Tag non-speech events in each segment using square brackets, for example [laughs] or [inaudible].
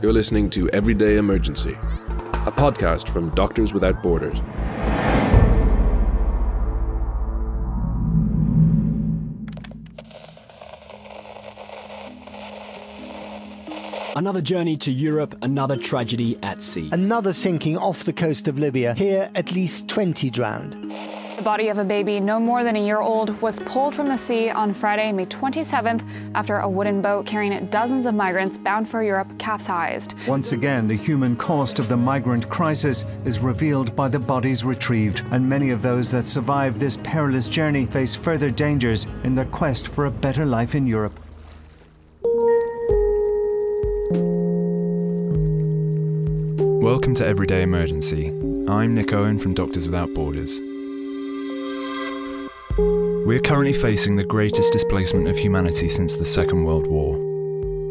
You're listening to Everyday Emergency, a podcast from Doctors Without Borders. Another journey to Europe, another tragedy at sea. Another sinking off the coast of Libya. Here, at least 20 drowned. The body of a baby no more than a year old was pulled from the sea on Friday, May 27th, after a wooden boat carrying dozens of migrants bound for Europe capsized. Once again, the human cost of the migrant crisis is revealed by the bodies retrieved, and many of those that survive this perilous journey face further dangers in their quest for a better life in Europe. Welcome to Everyday Emergency. I'm Nick Owen from Doctors Without Borders. We are currently facing the greatest displacement of humanity since the Second World War.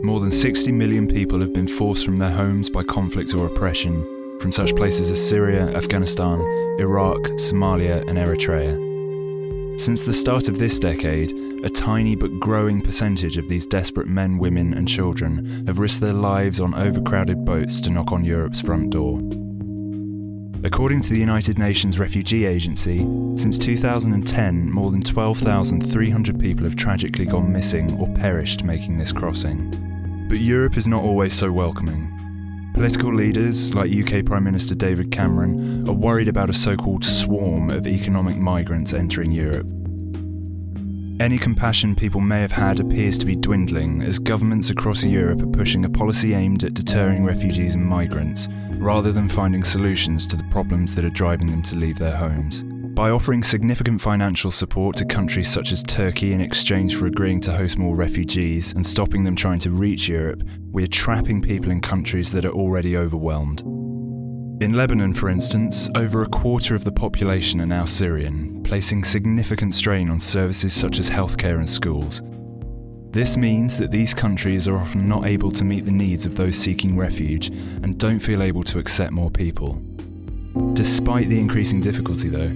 More than 60 million people have been forced from their homes by conflict or oppression from such places as Syria, Afghanistan, Iraq, Somalia, and Eritrea. Since the start of this decade, a tiny but growing percentage of these desperate men, women, and children have risked their lives on overcrowded boats to knock on Europe's front door. According to the United Nations Refugee Agency, since 2010, more than 12,300 people have tragically gone missing or perished making this crossing. But Europe is not always so welcoming. Political leaders, like UK Prime Minister David Cameron, are worried about a so called swarm of economic migrants entering Europe. Any compassion people may have had appears to be dwindling as governments across Europe are pushing a policy aimed at deterring refugees and migrants, rather than finding solutions to the problems that are driving them to leave their homes. By offering significant financial support to countries such as Turkey in exchange for agreeing to host more refugees and stopping them trying to reach Europe, we are trapping people in countries that are already overwhelmed. In Lebanon, for instance, over a quarter of the population are now Syrian, placing significant strain on services such as healthcare and schools. This means that these countries are often not able to meet the needs of those seeking refuge and don't feel able to accept more people. Despite the increasing difficulty, though,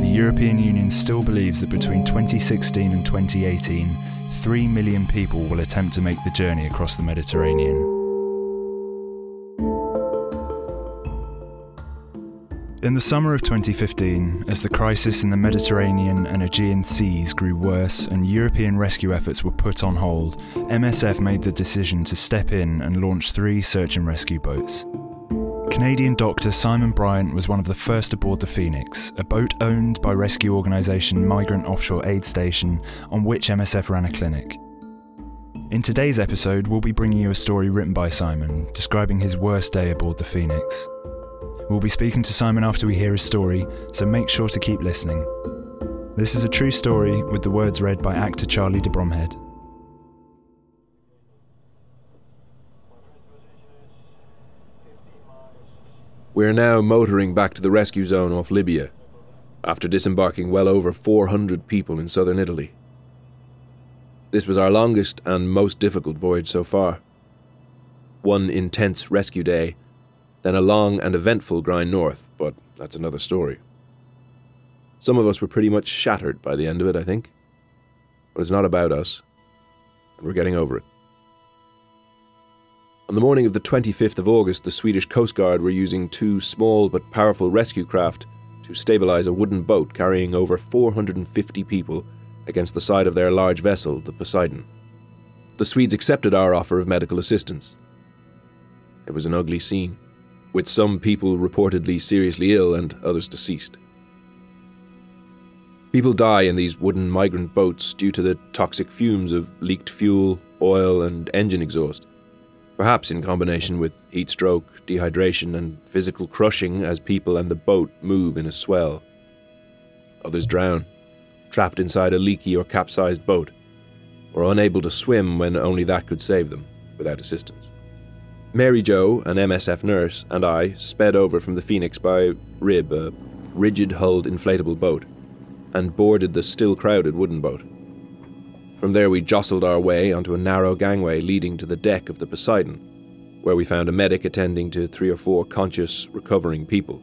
the European Union still believes that between 2016 and 2018, 3 million people will attempt to make the journey across the Mediterranean. In the summer of 2015, as the crisis in the Mediterranean and Aegean seas grew worse and European rescue efforts were put on hold, MSF made the decision to step in and launch three search and rescue boats. Canadian doctor Simon Bryant was one of the first aboard the Phoenix, a boat owned by rescue organisation Migrant Offshore Aid Station, on which MSF ran a clinic. In today's episode, we'll be bringing you a story written by Simon, describing his worst day aboard the Phoenix. We'll be speaking to Simon after we hear his story, so make sure to keep listening. This is a true story with the words read by actor Charlie de Bromhead. We are now motoring back to the rescue zone off Libya, after disembarking well over 400 people in southern Italy. This was our longest and most difficult voyage so far. One intense rescue day, then a long and eventful grind north, but that's another story. Some of us were pretty much shattered by the end of it, I think. But it's not about us, and we're getting over it. On the morning of the 25th of August, the Swedish Coast Guard were using two small but powerful rescue craft to stabilize a wooden boat carrying over 450 people against the side of their large vessel, the Poseidon. The Swedes accepted our offer of medical assistance. It was an ugly scene, with some people reportedly seriously ill and others deceased. People die in these wooden migrant boats due to the toxic fumes of leaked fuel, oil, and engine exhaust perhaps in combination with heat stroke, dehydration, and physical crushing as people and the boat move in a swell. Others drown, trapped inside a leaky or capsized boat, or unable to swim when only that could save them, without assistance. Mary Jo, an MSF nurse, and I sped over from the Phoenix by Rib, a rigid hulled inflatable boat, and boarded the still crowded wooden boat. From there, we jostled our way onto a narrow gangway leading to the deck of the Poseidon, where we found a medic attending to three or four conscious, recovering people.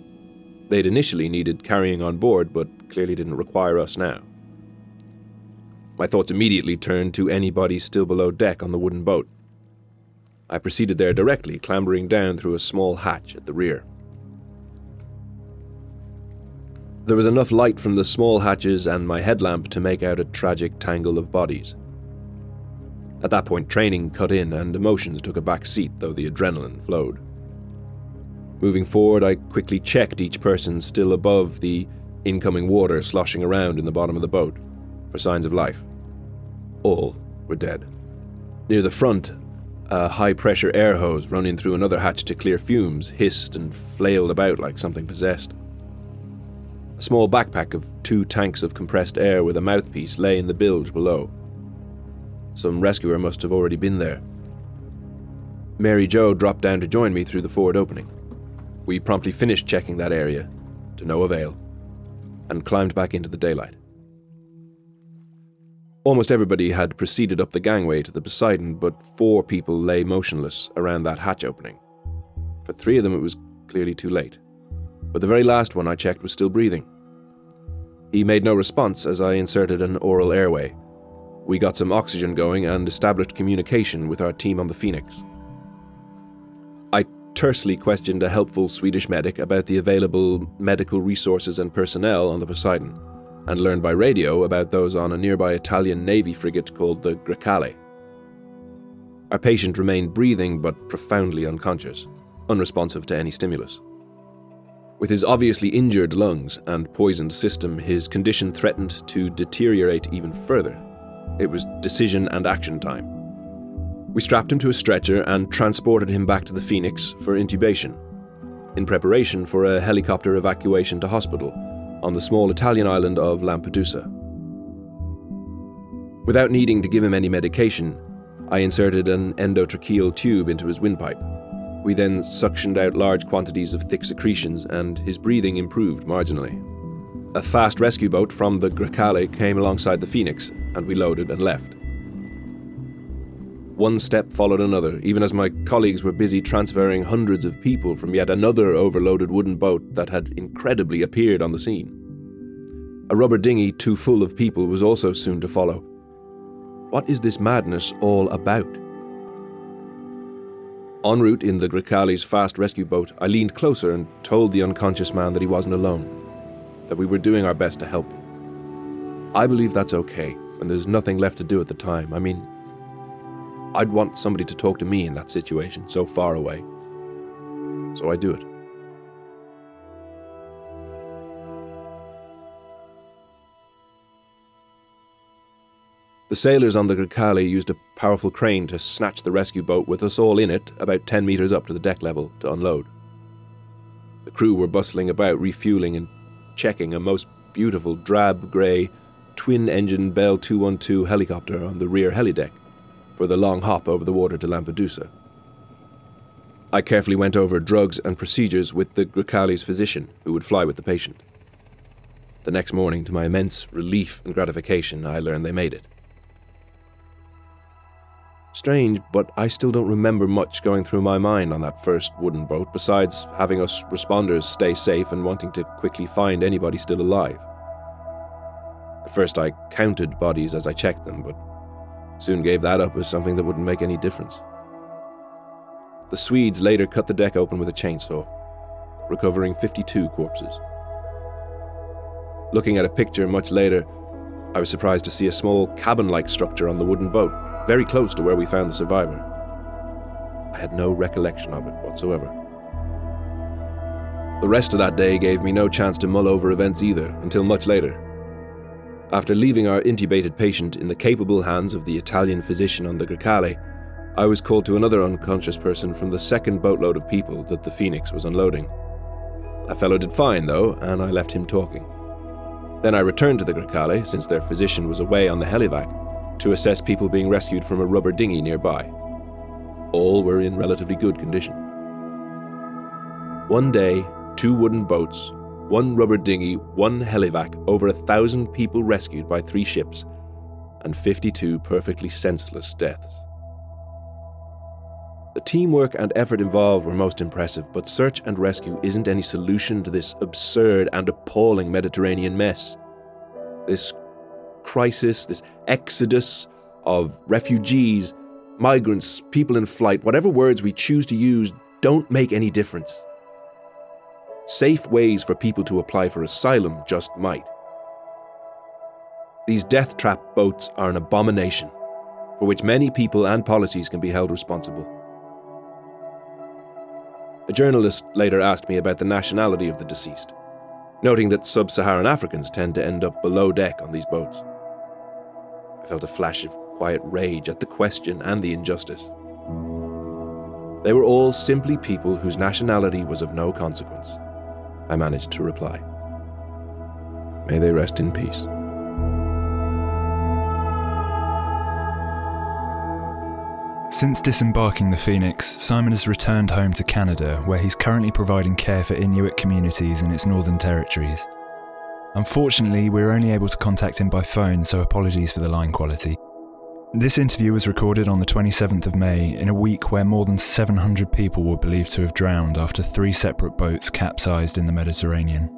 They'd initially needed carrying on board, but clearly didn't require us now. My thoughts immediately turned to anybody still below deck on the wooden boat. I proceeded there directly, clambering down through a small hatch at the rear. There was enough light from the small hatches and my headlamp to make out a tragic tangle of bodies. At that point, training cut in and emotions took a back seat, though the adrenaline flowed. Moving forward, I quickly checked each person still above the incoming water sloshing around in the bottom of the boat for signs of life. All were dead. Near the front, a high pressure air hose running through another hatch to clear fumes hissed and flailed about like something possessed. A small backpack of two tanks of compressed air with a mouthpiece lay in the bilge below. Some rescuer must have already been there. Mary Jo dropped down to join me through the forward opening. We promptly finished checking that area, to no avail, and climbed back into the daylight. Almost everybody had proceeded up the gangway to the Poseidon, but four people lay motionless around that hatch opening. For three of them, it was clearly too late. But the very last one I checked was still breathing. He made no response as I inserted an oral airway. We got some oxygen going and established communication with our team on the Phoenix. I tersely questioned a helpful Swedish medic about the available medical resources and personnel on the Poseidon and learned by radio about those on a nearby Italian Navy frigate called the Grecale. Our patient remained breathing but profoundly unconscious, unresponsive to any stimulus. With his obviously injured lungs and poisoned system, his condition threatened to deteriorate even further. It was decision and action time. We strapped him to a stretcher and transported him back to the Phoenix for intubation, in preparation for a helicopter evacuation to hospital on the small Italian island of Lampedusa. Without needing to give him any medication, I inserted an endotracheal tube into his windpipe. We then suctioned out large quantities of thick secretions, and his breathing improved marginally. A fast rescue boat from the Grecale came alongside the Phoenix, and we loaded and left. One step followed another, even as my colleagues were busy transferring hundreds of people from yet another overloaded wooden boat that had incredibly appeared on the scene. A rubber dinghy too full of people was also soon to follow. What is this madness all about? En route in the Grecale's fast rescue boat, I leaned closer and told the unconscious man that he wasn't alone, that we were doing our best to help. I believe that's okay and there's nothing left to do at the time. I mean, I'd want somebody to talk to me in that situation, so far away. So I do it. The sailors on the Grecale used a powerful crane to snatch the rescue boat with us all in it about 10 metres up to the deck level to unload. The crew were bustling about, refueling and checking a most beautiful drab grey twin engine Bell 212 helicopter on the rear helideck for the long hop over the water to Lampedusa. I carefully went over drugs and procedures with the Grecale's physician, who would fly with the patient. The next morning, to my immense relief and gratification, I learned they made it. Strange, but I still don't remember much going through my mind on that first wooden boat, besides having us responders stay safe and wanting to quickly find anybody still alive. At first, I counted bodies as I checked them, but soon gave that up as something that wouldn't make any difference. The Swedes later cut the deck open with a chainsaw, recovering 52 corpses. Looking at a picture much later, I was surprised to see a small cabin like structure on the wooden boat, very close to where we found the survivor. I had no recollection of it whatsoever. The rest of that day gave me no chance to mull over events either until much later. After leaving our intubated patient in the capable hands of the Italian physician on the Grecale, I was called to another unconscious person from the second boatload of people that the Phoenix was unloading. That fellow did fine, though, and I left him talking. Then I returned to the Grecale, since their physician was away on the helivac, to assess people being rescued from a rubber dinghy nearby. All were in relatively good condition. One day, two wooden boats, one rubber dinghy, one helivac, over a thousand people rescued by three ships, and 52 perfectly senseless deaths. The teamwork and effort involved were most impressive, but search and rescue isn't any solution to this absurd and appalling Mediterranean mess. This crisis, this exodus of refugees, migrants, people in flight, whatever words we choose to use, don't make any difference. Safe ways for people to apply for asylum just might. These death trap boats are an abomination, for which many people and policies can be held responsible. A journalist later asked me about the nationality of the deceased, noting that sub Saharan Africans tend to end up below deck on these boats. I felt a flash of quiet rage at the question and the injustice. They were all simply people whose nationality was of no consequence. I managed to reply. May they rest in peace. Since disembarking the Phoenix, Simon has returned home to Canada, where he's currently providing care for Inuit communities in its northern territories. Unfortunately, we were only able to contact him by phone, so apologies for the line quality. This interview was recorded on the 27th of May in a week where more than 700 people were believed to have drowned after three separate boats capsized in the Mediterranean.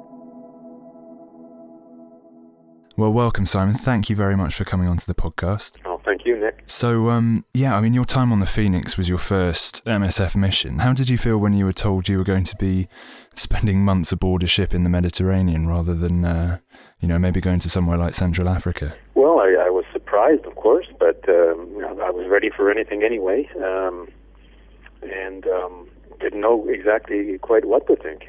Well, welcome, Simon. Thank you very much for coming onto the podcast. Oh, thank you, Nick. So, um, yeah, I mean, your time on the Phoenix was your first MSF mission. How did you feel when you were told you were going to be spending months aboard a ship in the Mediterranean rather than, uh, you know, maybe going to somewhere like Central Africa? Well, I, I surprised, of course, but um, I was ready for anything anyway, um, and um, didn't know exactly quite what to think.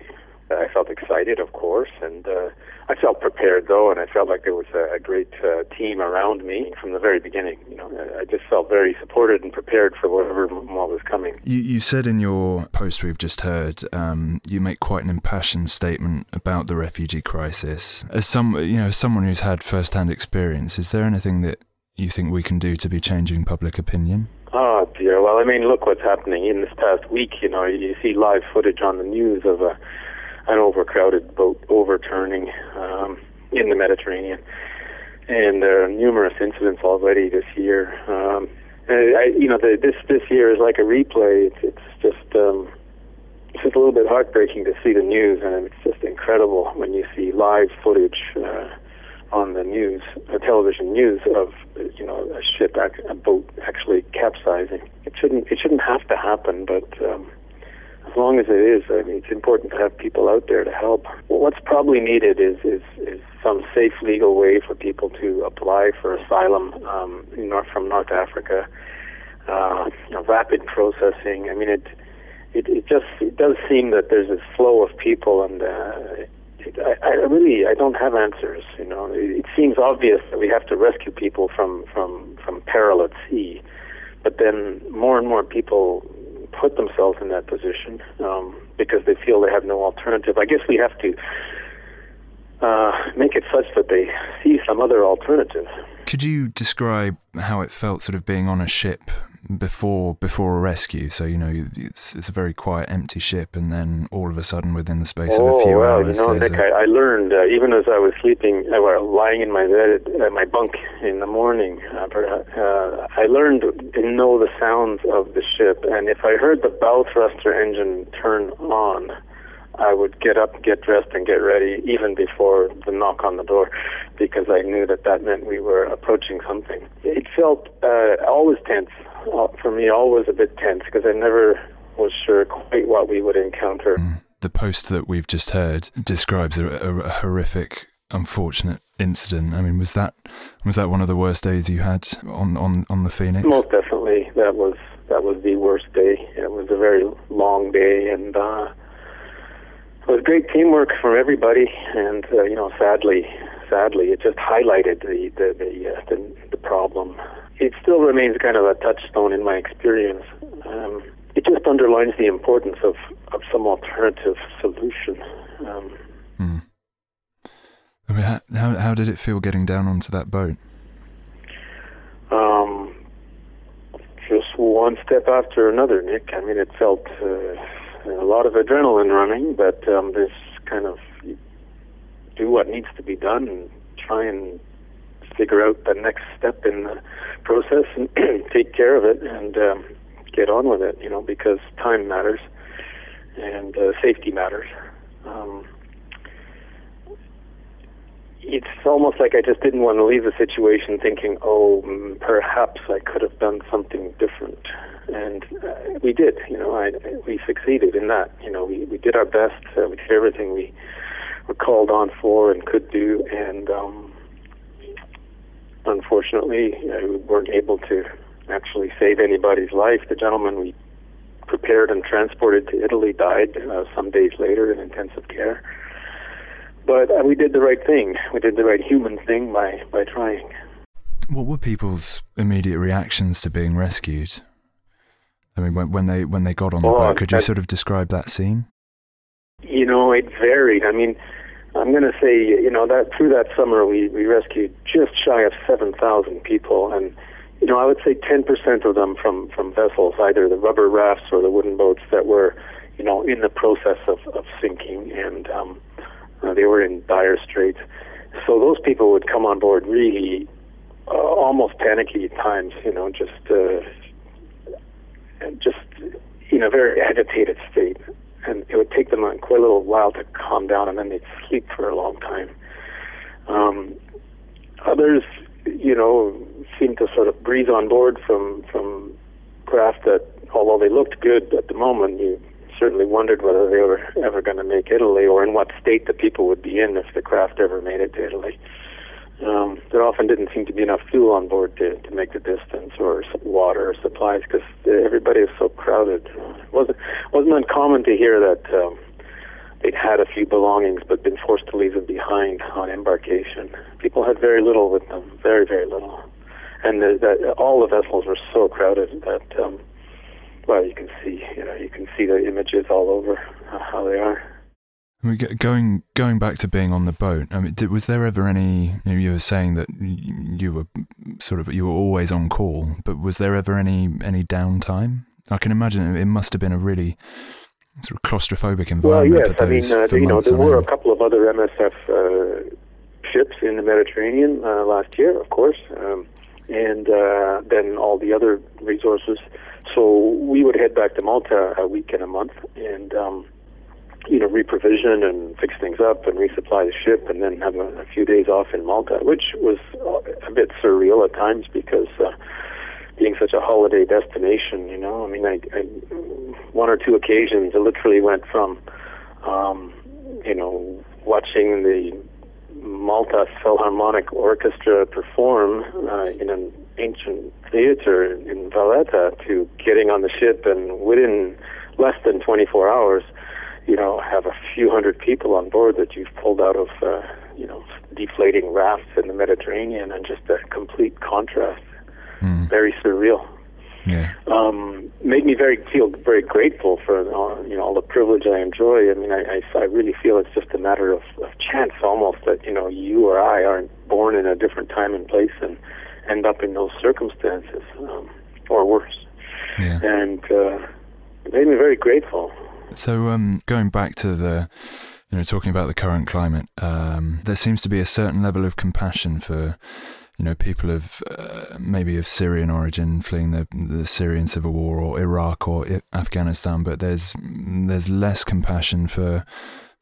I felt excited, of course, and uh, I felt prepared though, and I felt like there was a, a great uh, team around me from the very beginning. You know, I just felt very supported and prepared for whatever what was coming. You, you said in your post we've just heard, um, you make quite an impassioned statement about the refugee crisis. As some, you know, someone who's had first-hand experience, is there anything that you think we can do to be changing public opinion? Oh dear. Well, I mean, look what's happening in this past week. You know, you see live footage on the news of a an overcrowded boat overturning um, in the Mediterranean. And there are numerous incidents already this year. Um, I, you know, the, this this year is like a replay. It's, it's just um, it's just a little bit heartbreaking to see the news, and it's just incredible when you see live footage uh, on the news, the television news of you know a ship, a boat actually capsizing. It shouldn't it shouldn't have to happen, but um, as long as it is, I mean, it's important to have people out there to help. What's probably needed is is, is some safe legal way for people to apply for asylum um, north, from North Africa. Uh, you know, rapid processing. I mean, it it it just it does seem that there's this flow of people, and uh, I, I really I don't have answers. You know, it, it seems obvious that we have to rescue people from from from peril at sea, but then more and more people put themselves in that position um, because they feel they have no alternative. I guess we have to uh, make it such that they see some other alternative. Could you describe how it felt, sort of being on a ship before before a rescue? So you know, it's it's a very quiet, empty ship, and then all of a sudden, within the space oh, of a few well, hours, you know, Nick, a... I, I learned uh, even as I was sleeping, uh, well, lying in my bed, uh, my bunk in the morning. Uh, uh, I learned to know the sounds of the ship, and if I heard the bow thruster engine turn on. I would get up, get dressed, and get ready even before the knock on the door, because I knew that that meant we were approaching something. It felt uh, always tense for me, always a bit tense because I never was sure quite what we would encounter. Mm. The post that we've just heard describes a, a, a horrific unfortunate incident. I mean, was that was that one of the worst days you had on on on the Phoenix? Most definitely, that was that was the worst day. It was a very long day, and uh, it was great teamwork from everybody. And uh, you know, sadly, sadly, it just highlighted the the the, uh, the, the problem. It still remains kind of a touchstone in my experience. Um, it just underlines the importance of, of some alternative solution. Um, hmm. I mean, how, how, how did it feel getting down onto that boat? Um, just one step after another, Nick. I mean, it felt uh, a lot of adrenaline running, but um, this kind of do what needs to be done and try and figure out the next step in the process and [clears throat] take care of it and um, get on with it, you know, because time matters and uh, safety matters. Um, it's almost like I just didn't want to leave the situation thinking, oh, mm, perhaps I could have done something different. And uh, we did, you know, I, we succeeded in that. You know, we, we did our best. Uh, we did everything we were called on for and could do. And um, unfortunately, we weren't able to actually save anybody's life. The gentleman we prepared and transported to Italy died uh, some days later in intensive care. But uh, we did the right thing. We did the right human thing by, by trying. What were people's immediate reactions to being rescued? I mean, when, when they when they got on the Oh, boat, could you sort of describe that scene? You know, it varied. I mean, I'm going to say, you know, that through that summer we, we rescued just shy of 7,000 people, and you know, I would say 10% of them from from vessels, either the rubber rafts or the wooden boats that were, you know, in the process of of sinking, and um, uh, they were in dire straits. So those people would come on board really uh, almost panicky at times, you know, just uh, just in a very agitated state and it would take them quite a little while to calm down, and then they'd sleep for a long time. Um, others, you know, seemed to sort of breeze on board from from craft that, although they looked good at the moment, you certainly wondered whether they were ever going to make Italy, or in what state the people would be in if the craft ever made it to Italy. Um, there often didn't seem to be enough fuel on board to, to make the distance, or water or supplies, because everybody is so crowded. It wasn't wasn't uncommon to hear that um, they'd had a few belongings but been forced to leave them behind on embarkation. People had very little with them, very very little, and the, that all the vessels were so crowded that um, well, you can see you know you can see the images all over uh, how they are. I mean, going going back to being on the boat. I mean, did, was there ever any? You, know, you were saying that you were sort of you were always on call, but was there ever any any downtime? I can imagine it must have been a really sort of claustrophobic Well, environment. yes. for I mean, uh, you know, there were a couple of other MSF uh, ships in the Mediterranean uh, last year, of course, um, and uh, then all the other resources. So we would head back to Malta a week and a month, and um, you know, reprovision and fix things up and resupply the ship, and then have a, a few days off in Malta, which was a bit surreal at times because. Uh, being such a holiday destination, you know, I mean, I, I one or two occasions, I literally went from, um, you know, watching the Malta Philharmonic Orchestra perform uh, in an ancient theater in Valletta to getting on the ship and within less than 24 hours, you know, have a few hundred people on board that you've pulled out of, uh, you know, deflating rafts in the Mediterranean and just a complete contrast. Mm, Very surreal yeah. um, made me very feel very grateful for uh, you know all the privilege I enjoy. I mean, I, I, I really feel it's just a matter of, of chance almost that you know you or I aren't born in a different time and place and end up in those circumstances um, or worse. Yeah. And uh, it made me very grateful. So, um, going back to the, you know, talking about the current climate, um, there seems to be a certain level of compassion for, you know, people of uh, maybe of Syrian origin fleeing the the Syrian civil war or Iraq or I- Afghanistan, but there's there's less compassion for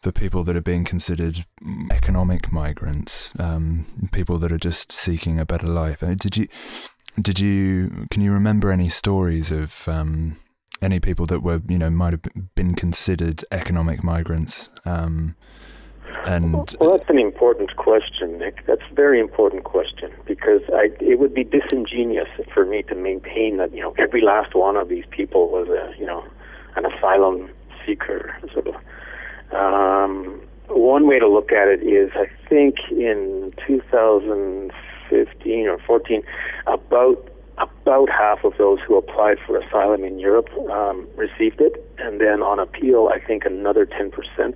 for people that are being considered economic migrants, um, people that are just seeking a better life. Uh, Did you did you can you remember any stories of um, any people that were you know might have been considered economic migrants um, and Well, that's an important question, Nick. That's a very important question because I, it would be disingenuous for me to maintain that you know every last one of these people was a you know an asylum seeker. Sort of. Um, one way to look at it is, I think in 2015 or 14, about about half of those who applied for asylum in Europe um, received it, and then on appeal, I think another 10%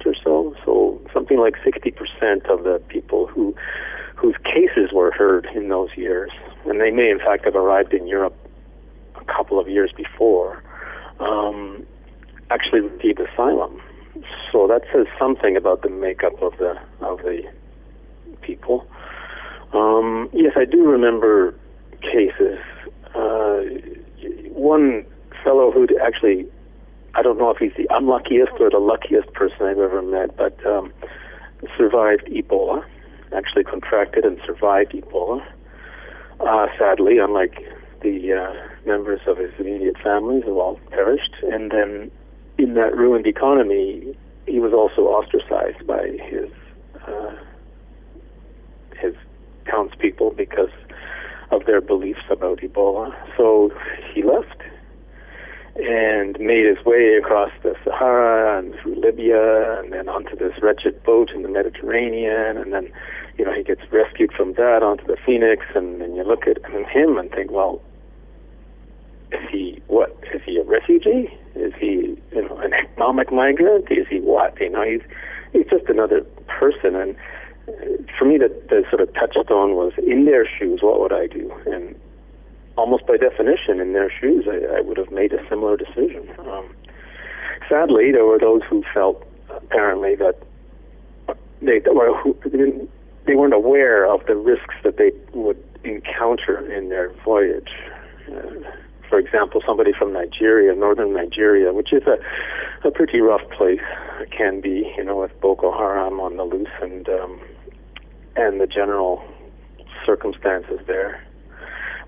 or so. So something like 60% of the people who whose cases were heard in those years, and they may in fact have arrived in Europe a couple of years before, um, actually received asylum. So that says something about the makeup of the of the people. Um, yes, I do remember cases. One fellow who actually, I don't know if he's the unluckiest or the luckiest person I've ever met, but um, survived Ebola. actually contracted and survived Ebola. Uh, sadly, unlike the uh, members of his immediate family who all perished. And then in that ruined economy, he was also ostracized by his uh, his townspeople because of their beliefs about Ebola. So he left and made his way across the Sahara and through Libya and then onto this wretched boat in the Mediterranean. And then you know he gets rescued from that onto the Phoenix. And, then you look at him and think well is he what? Is he a refugee? Is he you know an economic migrant? Is he what? You know he's he's just another person. And for me the, the sort of touchstone was in their shoes what would I do and almost by definition, in their shoes, I, I would have made a similar decision. Um, sadly, there were those who felt apparently that they were who, they weren't aware of the risks that they would encounter in their voyage. Uh, for example, somebody from Nigeria, northern Nigeria, which is a, a pretty rough place, can be, you know, with Boko Haram on the loose and um, and the general circumstances there.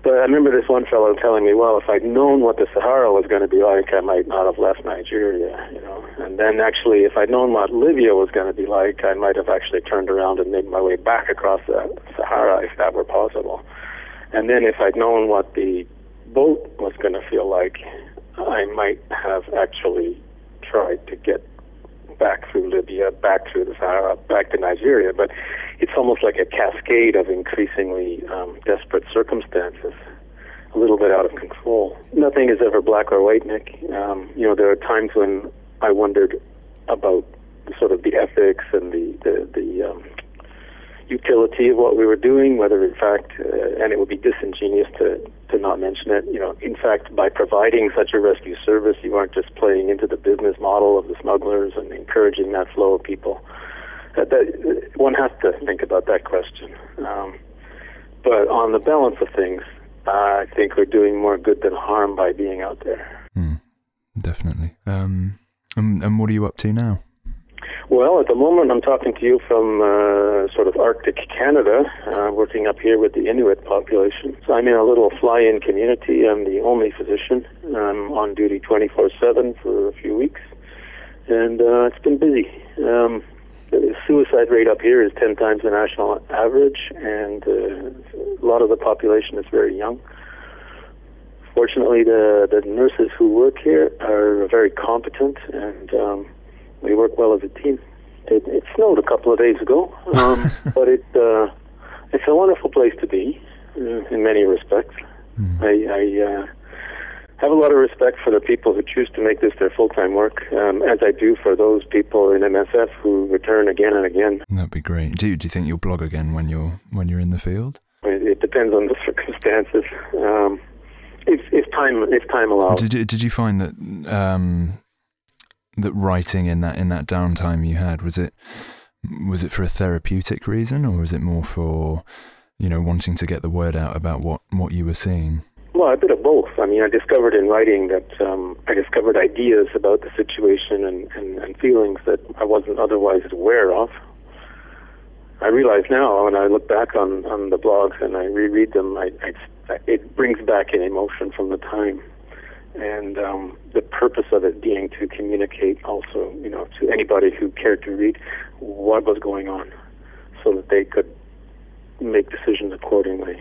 But I remember this one fellow telling me, well, if I'd known what the Sahara was going to be like, I might not have left Nigeria, you know. And then actually, if I'd known what Libya was going to be like, I might have actually turned around and made my way back across the Sahara if that were possible. And then if I'd known what the boat was going to feel like, I might have actually tried to get back through Libya, back through the Sahara, back to Nigeria. But it's almost like a cascade of increasingly um, desperate circumstances, a little bit out of control. Nothing is ever black or white, Nick. Um, you know, there are times when I wondered about sort of the ethics and the the, the um, utility of what we were doing, whether in fact, uh, and it would be disingenuous to, to not mention it, you know, in fact, by providing such a rescue service, you aren't just playing into the business model of the smugglers and encouraging that flow of people. That, that, one has to think about that question. Um, but on the balance of things, uh, I think we're doing more good than harm by being out there. Mm, definitely. Um, and, and what are you up to now? Well, at the moment, I'm talking to you from uh, sort of Arctic Canada, uh, working up here with the Inuit population. So I'm in a little fly-in community. I'm the only physician. I'm on duty 24/7 for a few weeks, and uh, it's been busy. Um, the suicide rate up here is 10 times the national average, and uh, a lot of the population is very young. Fortunately, the the nurses who work here are very competent and um, we work well as a team. It, it snowed a couple of days ago, um, [laughs] but it uh, it's a wonderful place to be uh, in many respects. Mm. I, I uh, have a lot of respect for the people who choose to make this their full-time work, um, as I do for those people in MSF who return again and again. That'd be great. Do do you think you'll blog again when you're when you're in the field? It, it depends on the [laughs] circumstances. Um, if, if time if time allows. Did you, did you find that um, that writing in that in that downtime you had was it was it for a therapeutic reason or was it more for you know wanting to get the word out about what what you were seeing? Well, a bit of both. I mean, I discovered in writing that um, I discovered ideas about the situation and, and, and feelings that I wasn't otherwise aware of. I realize now when I look back on, on the blogs and I reread them, I, I, it brings back an emotion from the time and um, the purpose of it being to communicate also, you know, to anybody who cared to read what was going on, so that they could make decisions accordingly.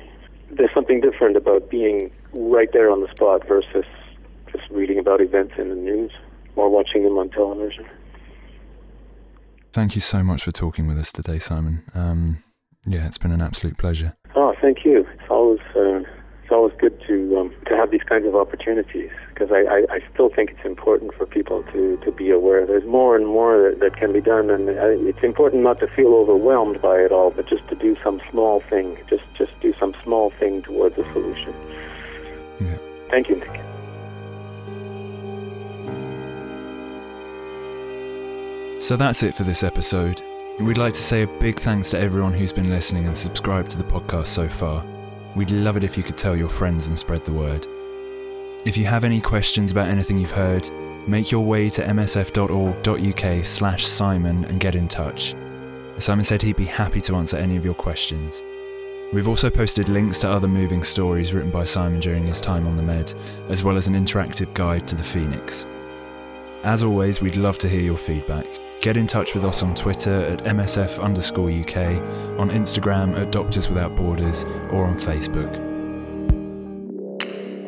There's something different about being right there on the spot versus just reading about events in the news or watching them on television. Thank you so much for talking with us today, Simon. Um, yeah, it's been an absolute pleasure. Oh, thank you. It's always uh, it's always good to um, to have these kinds of opportunities because I, I, I still think it's important for people to, to be aware. There's more and more that, that can be done, and it's important not to feel overwhelmed by it all, but just to do some small thing, just just do some small thing towards a solution. Yeah. Thank you, Nick. So that's it for this episode. We'd like to say a big thanks to everyone who's been listening and subscribed to the podcast so far. We'd love it if you could tell your friends and spread the word. If you have any questions about anything you've heard, make your way to msf.org.uk slash Simon and get in touch. Simon said he'd be happy to answer any of your questions. We've also posted links to other moving stories written by Simon during his time on the Med, as well as an interactive guide to the Phoenix. As always, we'd love to hear your feedback. Get in touch with us on Twitter at MSF underscore UK, on Instagram at Doctors Without Borders, or on Facebook.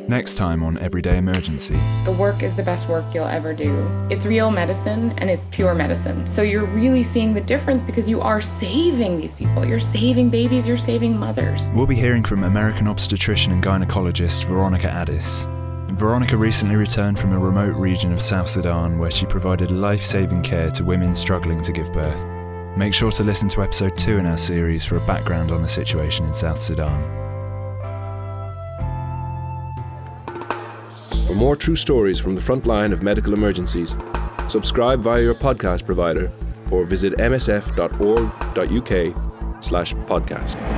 Next time on Everyday Emergency. The work is the best work you'll ever do. It's real medicine and it's pure medicine. So you're really seeing the difference because you are saving these people. You're saving babies, you're saving mothers. We'll be hearing from American obstetrician and gynecologist Veronica Ades. Veronica recently returned from a remote region of South Sudan where she provided life saving care to women struggling to give birth. Make sure to listen to episode 2 in our series for a background on the situation in South Sudan. For more true stories from the front line of medical emergencies, subscribe via your podcast provider or visit msf.org.uk slash podcast.